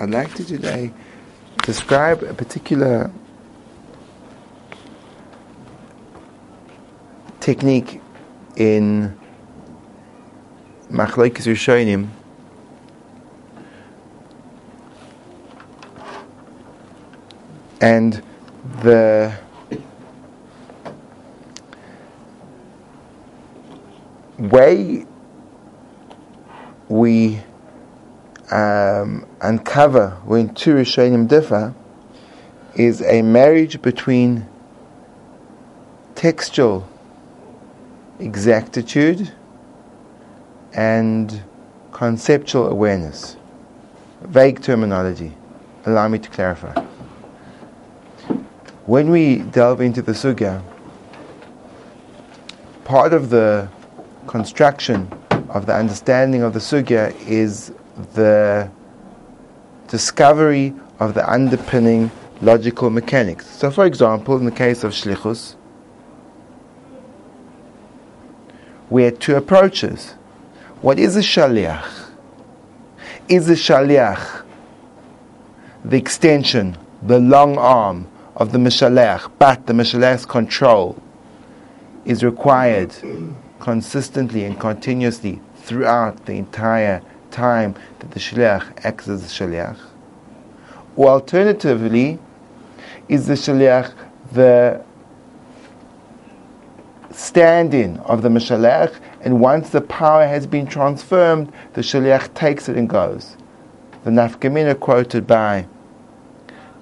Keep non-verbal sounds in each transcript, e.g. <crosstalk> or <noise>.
I'd like to today describe a particular technique in Machlokes Rishonim. And the way we um, uncover when two Rishonim differ is a marriage between textual exactitude and conceptual awareness. Vague terminology. Allow me to clarify. When we delve into the Sugya, part of the construction of the understanding of the Sugya is the discovery of the underpinning logical mechanics. So, for example, in the case of Shlichus, we had two approaches. What is a Shaliach? Is a Shaliach the extension, the long arm of the Mishalech, but the Mishalech's control is required consistently and continuously throughout the entire time that the Shaliach acts as a Shaliach? Or alternatively, is the Shaliach the stand in of the Mishalech, and once the power has been transformed, the Shaliach takes it and goes. The Nafkamina quoted by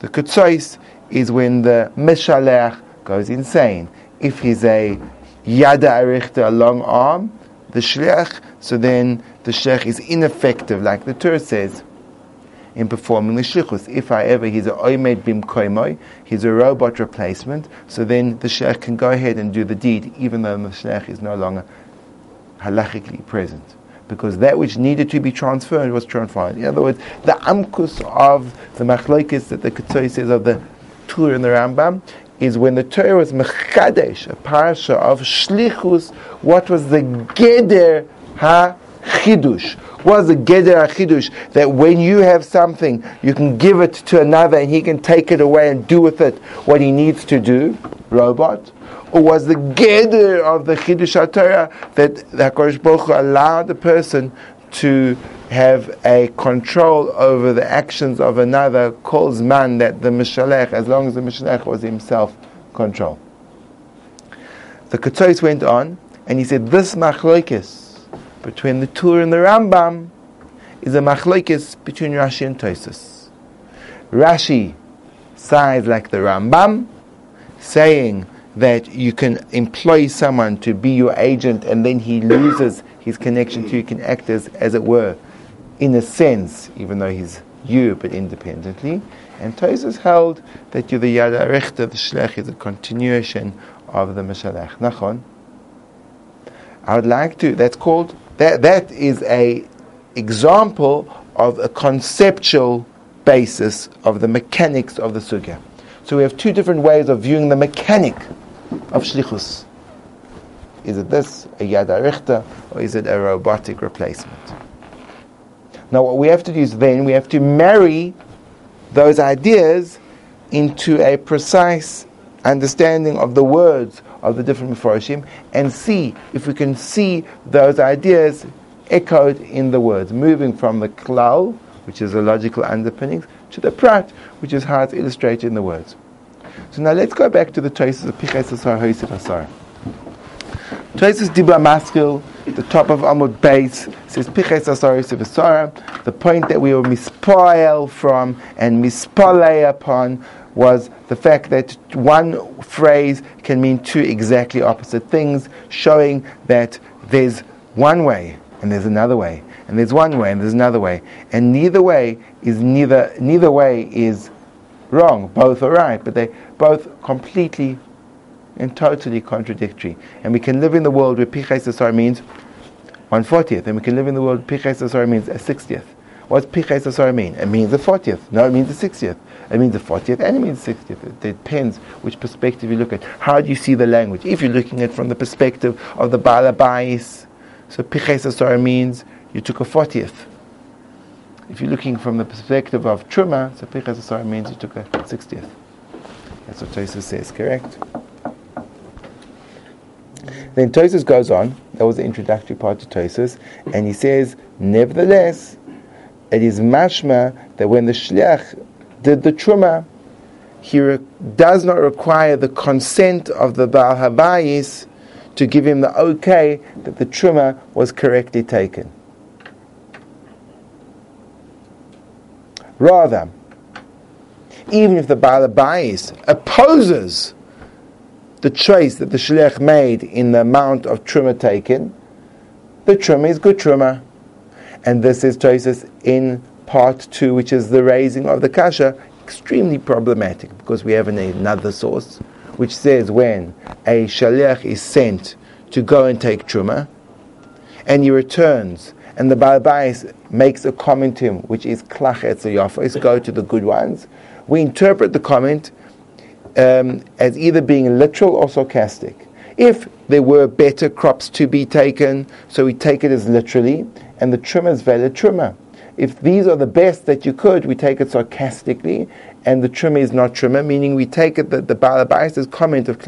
the Ketzois is when the Mishalech goes insane. If he's a Yada Arichta, a long arm, the Shliach, so then the Shliach is ineffective, like the Torah says in performing the shlichus. If however he's a oimed bim koimoy, he's a robot replacement, so then the shliach can go ahead and do the deed, even though the shliach is no longer halachically present. Because that which needed to be transferred was transferred. In other words, the amkus of the machlokes that the Ketzoy says of the Tur and the Rambam is when the Torah was mechadesh, a parasha of shlichus, what was the geder ha chidush? was the Geder Achidush that when you have something, you can give it to another and he can take it away and do with it what he needs to do, robot? Or was the Geder of the Chidush HaTorah that the HaKadosh Baruch Hu allowed the person to have a control over the actions of another, calls man that the Mishalech, as long as the Mishalech was himself control. The Ketzois went on and he said, This machlokes between the Tur and the Rambam is a machlokes between Rashi and Tosus. Rashi sides like the Rambam, saying that you can employ someone to be your agent and then he loses his connection to you, can act as, as it were, in a sense, even though he's you, but independently. And Tosus held that you're the Yada Rechter, the Shlech is a continuation of the Mishalech. Nachon. I would like to, that's called that, that is a example of a conceptual basis of the mechanics of the sugya. So we have two different ways of viewing the mechanic of shlichus. Is it this, a yad arichta, or is it a robotic replacement? Now what we have to do is then we have to marry those ideas into a precise understanding of the words of the different Mepharshim and see if we can see those ideas echoed in the words, moving from the klal, which is the logical underpinnings, to the prat, which is how it's illustrated in the words. So now let's go back to the traces of Piches Asar, Hoisif Asar. Choices Dibra Maskil, the top of Amud Beis, says Piches Asar, Hoisif Asar, the point that we were mispoil from and mispale upon was the fact that one phrase can mean two exactly opposite things, showing that there's one way and there's another way, and there's one way and there's another way, and neither way is neither neither way is wrong. Both are right, but they both completely and totally contradictory. And we can live in the world where piches asar means one fortieth, and we can live in the world where piches asar means a sixtieth. What's piches asar mean? It means a fortieth. No, it means a sixtieth. It means the 40th and it means the 60th. It depends which perspective you look at. How do you see the language? If you're looking at it from the perspective of the Balabais, so Piches Asar means you took a 40th. if you're looking from the perspective of Truma, so Pichas Asar means you took a 60th. That's what Tosus says, correct? Then Tosus goes on, that was the introductory part to Tosus, and he says, nevertheless, it is mashma that when the shliach did the truma, he re- does not require the consent of the Baal Habayis to give him the okay that the truma was correctly taken. Rather, even if the Baal Habayis opposes the choice that the Shliach made in the amount of truma taken, the truma is good truma. And this is choices in part two, which is the raising of the kasha, extremely problematic because we have another source which says when a shaliach is sent to go and take truma, and he returns, and the balabais makes a comment to him, which is klachet yafos, go to the good ones. We interpret the comment um, as either being literal or sarcastic. If there were better crops to be taken, so we take it as literally, and the truma is valid truma. If these are the best that you could, we take it sarcastically, and the trimmer is not trimmer, meaning we take it that the Balabai's comment of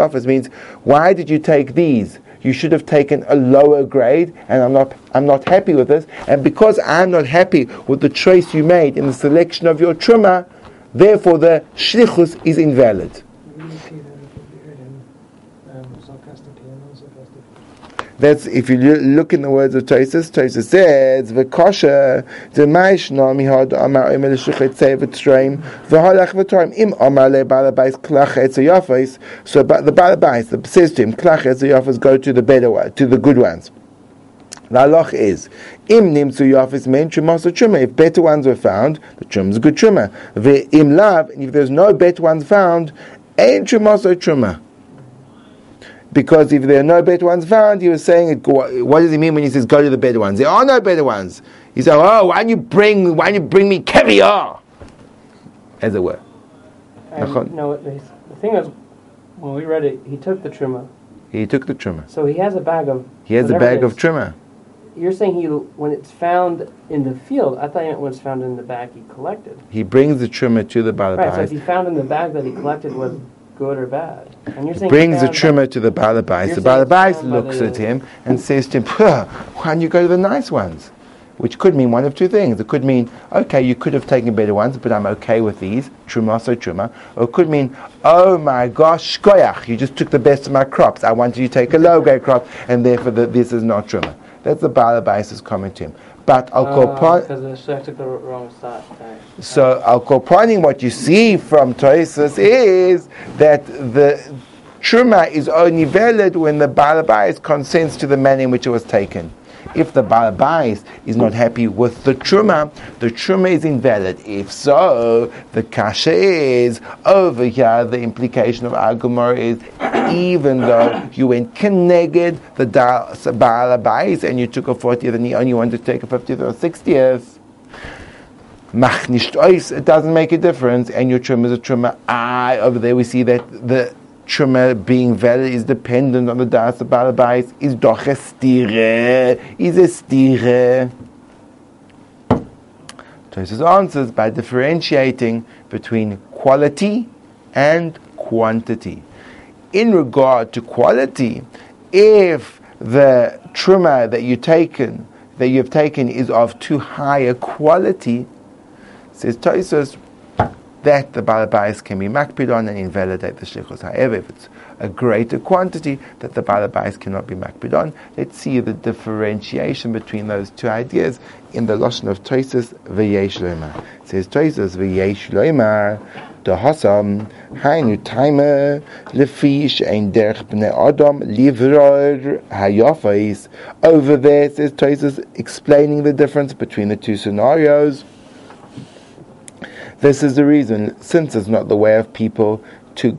office means, why did you take these? You should have taken a lower grade, and I'm not, I'm not happy with this. And because I'm not happy with the choice you made in the selection of your truma, therefore the shlichus is invalid. That's if you look in the words of Tosis. Tosis says v'kosha demaish nami had amar emel shuchet sevet streim v'halach v'torim im amar le balabais klach etzayafis. So but the balabais the says to him klach etzayafis go to the better one, to the good ones. The halach is im nimtzu yafis men trumas truma. If better ones were found, the truma is a good truma. Ve'im lav, and if there's no better ones found, ain't trumas truma because if there are no better ones found, he was saying, what does he mean when he says go to the better ones? There are no better ones. He said, oh, why don't you bring, why don't you bring me caviar? As it were. And, no, the thing is, when we read it, he took the truma. He took the truma. So he has a bag of. He has a bag of truma. You're saying he when it's found in the field. I thought it was found in the bag he collected. He brings the truma to the balabais. Right. So if he found in the bag that he collected was good or bad. And you're saying brings the truma to the balabais. The balabais looks at him and says to him, "Why don't you go to the nice ones?" Which could mean one of two things. It could mean, okay, you could have taken better ones, but I'm okay with these, truma so truma. Or it could mean, oh my gosh, shkoyach, you just took the best of my crops. I wanted you to take a low grade crop, and therefore the, this is not truma. That's the balabais' coming to him. But Al Korpan. Because the took the wrong side. So Al Korpaning, what you see from Toisus is that the Truma is only valid when the Balabais consents to the manner in which it was taken. If the Balabais is not happy with the Truma, the Truma is invalid. If so, the Kasha is over here. The implication of Agumar is even though you went connected the Balabais and you took a 40th and you only wanted to take a 50th or 60th, mach nicht it doesn't make a difference, and your truma is a truma. Ah, over there we see that the truma being valid is dependent on the das of balabais, is doch a stire, is a stire. Tosis answers by differentiating between quality and quantity. In regard to quality, if the truma that you taken that you have taken is of too high a quality, says Tosis, that the balabais can be makpid on and invalidate the shlichus. However, if it's a greater quantity that the balabais cannot be makpid on, let's see the differentiation between those two ideas in the lashon of Tosis v'yesh loimar. It says Tosis v'yesh loimar hasam hainu timer lefish ein derch bnei adam livror hayafais. Over there, says Tosis explaining the difference between the two scenarios. This is the reason, since it's not the way of people to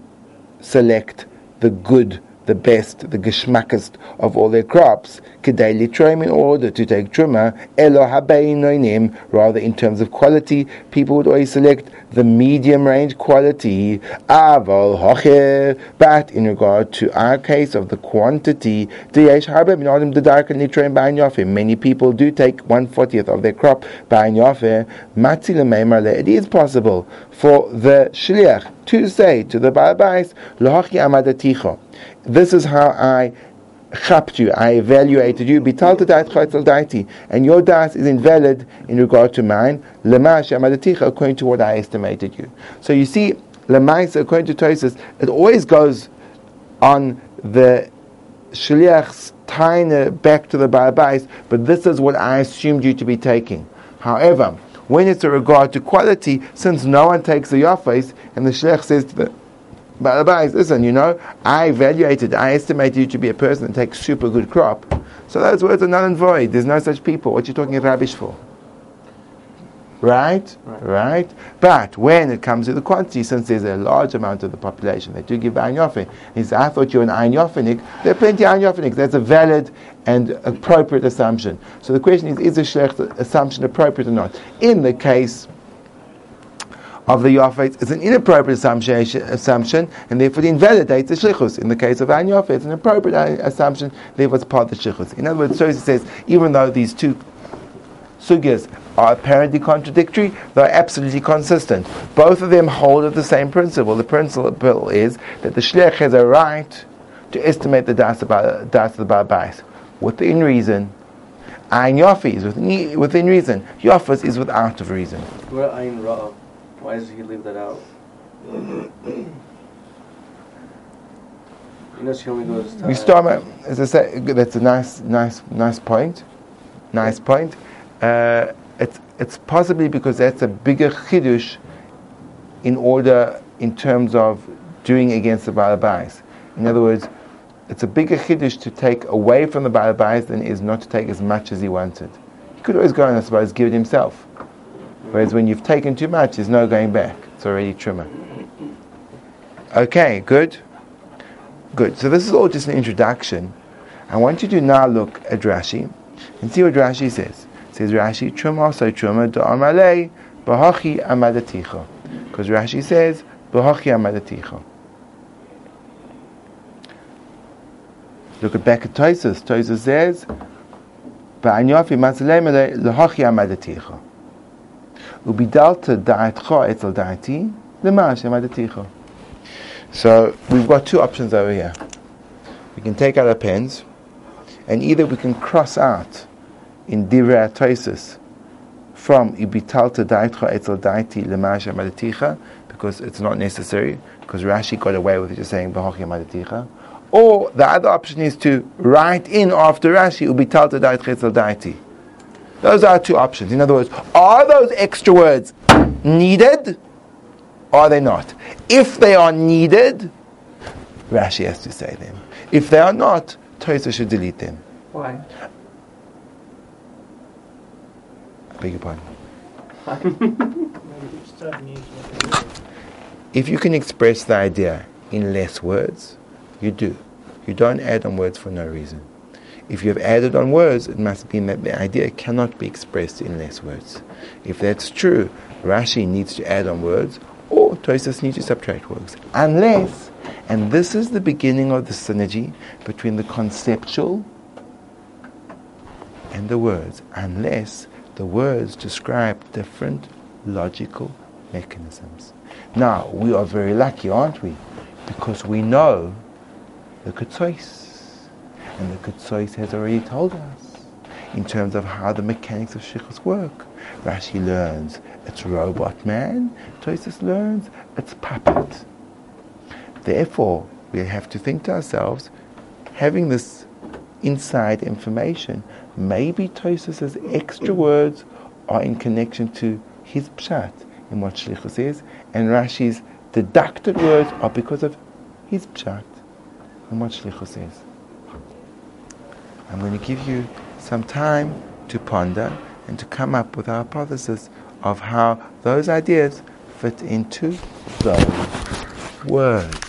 select the good the best, the geschmackest of all their crops, kedei litroim in order to take truma, elo habeinoinim, rather in terms of quality, people would always select the medium range quality, aval hocher, but in regard to our case of the quantity, D Habim Dari Train Banyafir. many people do take one fortieth of their crop by it is possible for the shliach to say to the Balabais, This is how I chapped you, I evaluated you, and your das is invalid in regard to mine, according to what I estimated you. So you see, lemais, according to Tosis, it always goes on the shliach's tiny back to the Balabais, but this is what I assumed you to be taking. However, when it's a regard to quality, since no one takes the yafais, and the sheikh says to the Balabais, listen, you know, I evaluated, I estimated you to be a person that takes super good crop. So those words are null and void. There's no such people. What are you talking rubbish for? Right? right? Right? But when it comes to the quantity, since there's a large amount of the population that do give Ayin Yofin, he says, I thought you were an Ayin Yofinik. There are plenty of. That's a valid and appropriate assumption. So the question is, is the Sheikh assumption appropriate or not? In the case of the Yofet, is an inappropriate assumption, and therefore it invalidates the Shlichus. In the case of Ayin Yofet, it's an appropriate uh, assumption, therefore it's part of the Shlichus. In other words, so he says, even though these two sugyas are apparently contradictory, they're absolutely consistent. Both of them hold of the same principle. The principle is that the shliach has a right to estimate the das of the Ba'abais within reason. Ayin Yofi is within, within reason. Yofas is without of reason. Where Ayin Ra'ah? Why does he leave that out? You know, she only goes. We start. As I said, that's a nice, nice, nice point. Nice point. Uh, it's, it's possibly because that's a bigger chidush in order, in terms of doing against the Balabais. In other words, it's a bigger chidush to take away from the Balabais than is not to take as much as he wanted. He could always go and I suppose give it himself. Whereas when you've taken too much, there's no going back. It's already trimmer. Okay, good. Good. So this is all just an introduction. I want you to now look at Rashi and see what Rashi says. Says Rashi, Truma so Truma do amalei bahachi amadaticha. Because Rashi says, bahachi amadaticha. Look at back at Toisus. Toisus says, Ba'anyafi matzalei lehachi amadaticha. Ubidalta da'atcha etzel da'ati amadaticha. So we've got two options over here. We can take out our pens, and either we can cross out in Divrei from Ibitalta Daitcha Etzel Lemasha Madaticha because it's not necessary because Rashi got away with just saying Bahochi Madaticha. Or the other option is to write in after Rashi Ubitalta Daitcha Etzel Daiti. Those are two options. In other words, are those extra words needed? Or are they not? If they are needed, Rashi has to say them. If they are not, Tosa should delete them. Why? beg your pardon. <laughs> if you can express the idea in less words, you do. You don't add on words for no reason. If you have added on words, it must mean that the idea cannot be expressed in less words. If that's true, Rashi needs to add on words, or Tosis needs to subtract words. Unless, and this is the beginning of the synergy between the conceptual and the words, unless the words describe different logical mechanisms. Now, we are very lucky, aren't we? Because we know the Ketzois. And the Ketzois has already told us in terms of how the mechanics of Shlichus work. Rashi learns it's robot man, Tosis learns it's puppet. Therefore, we have to think to ourselves, having this inside information, maybe Tosus's extra words are in connection to his pshat in what Shlichus is, and Rashi's deducted words are because of his pshat in what Shlichus is. I'm going to give you some time to ponder and to come up with a hypothesis of how those ideas fit into those words.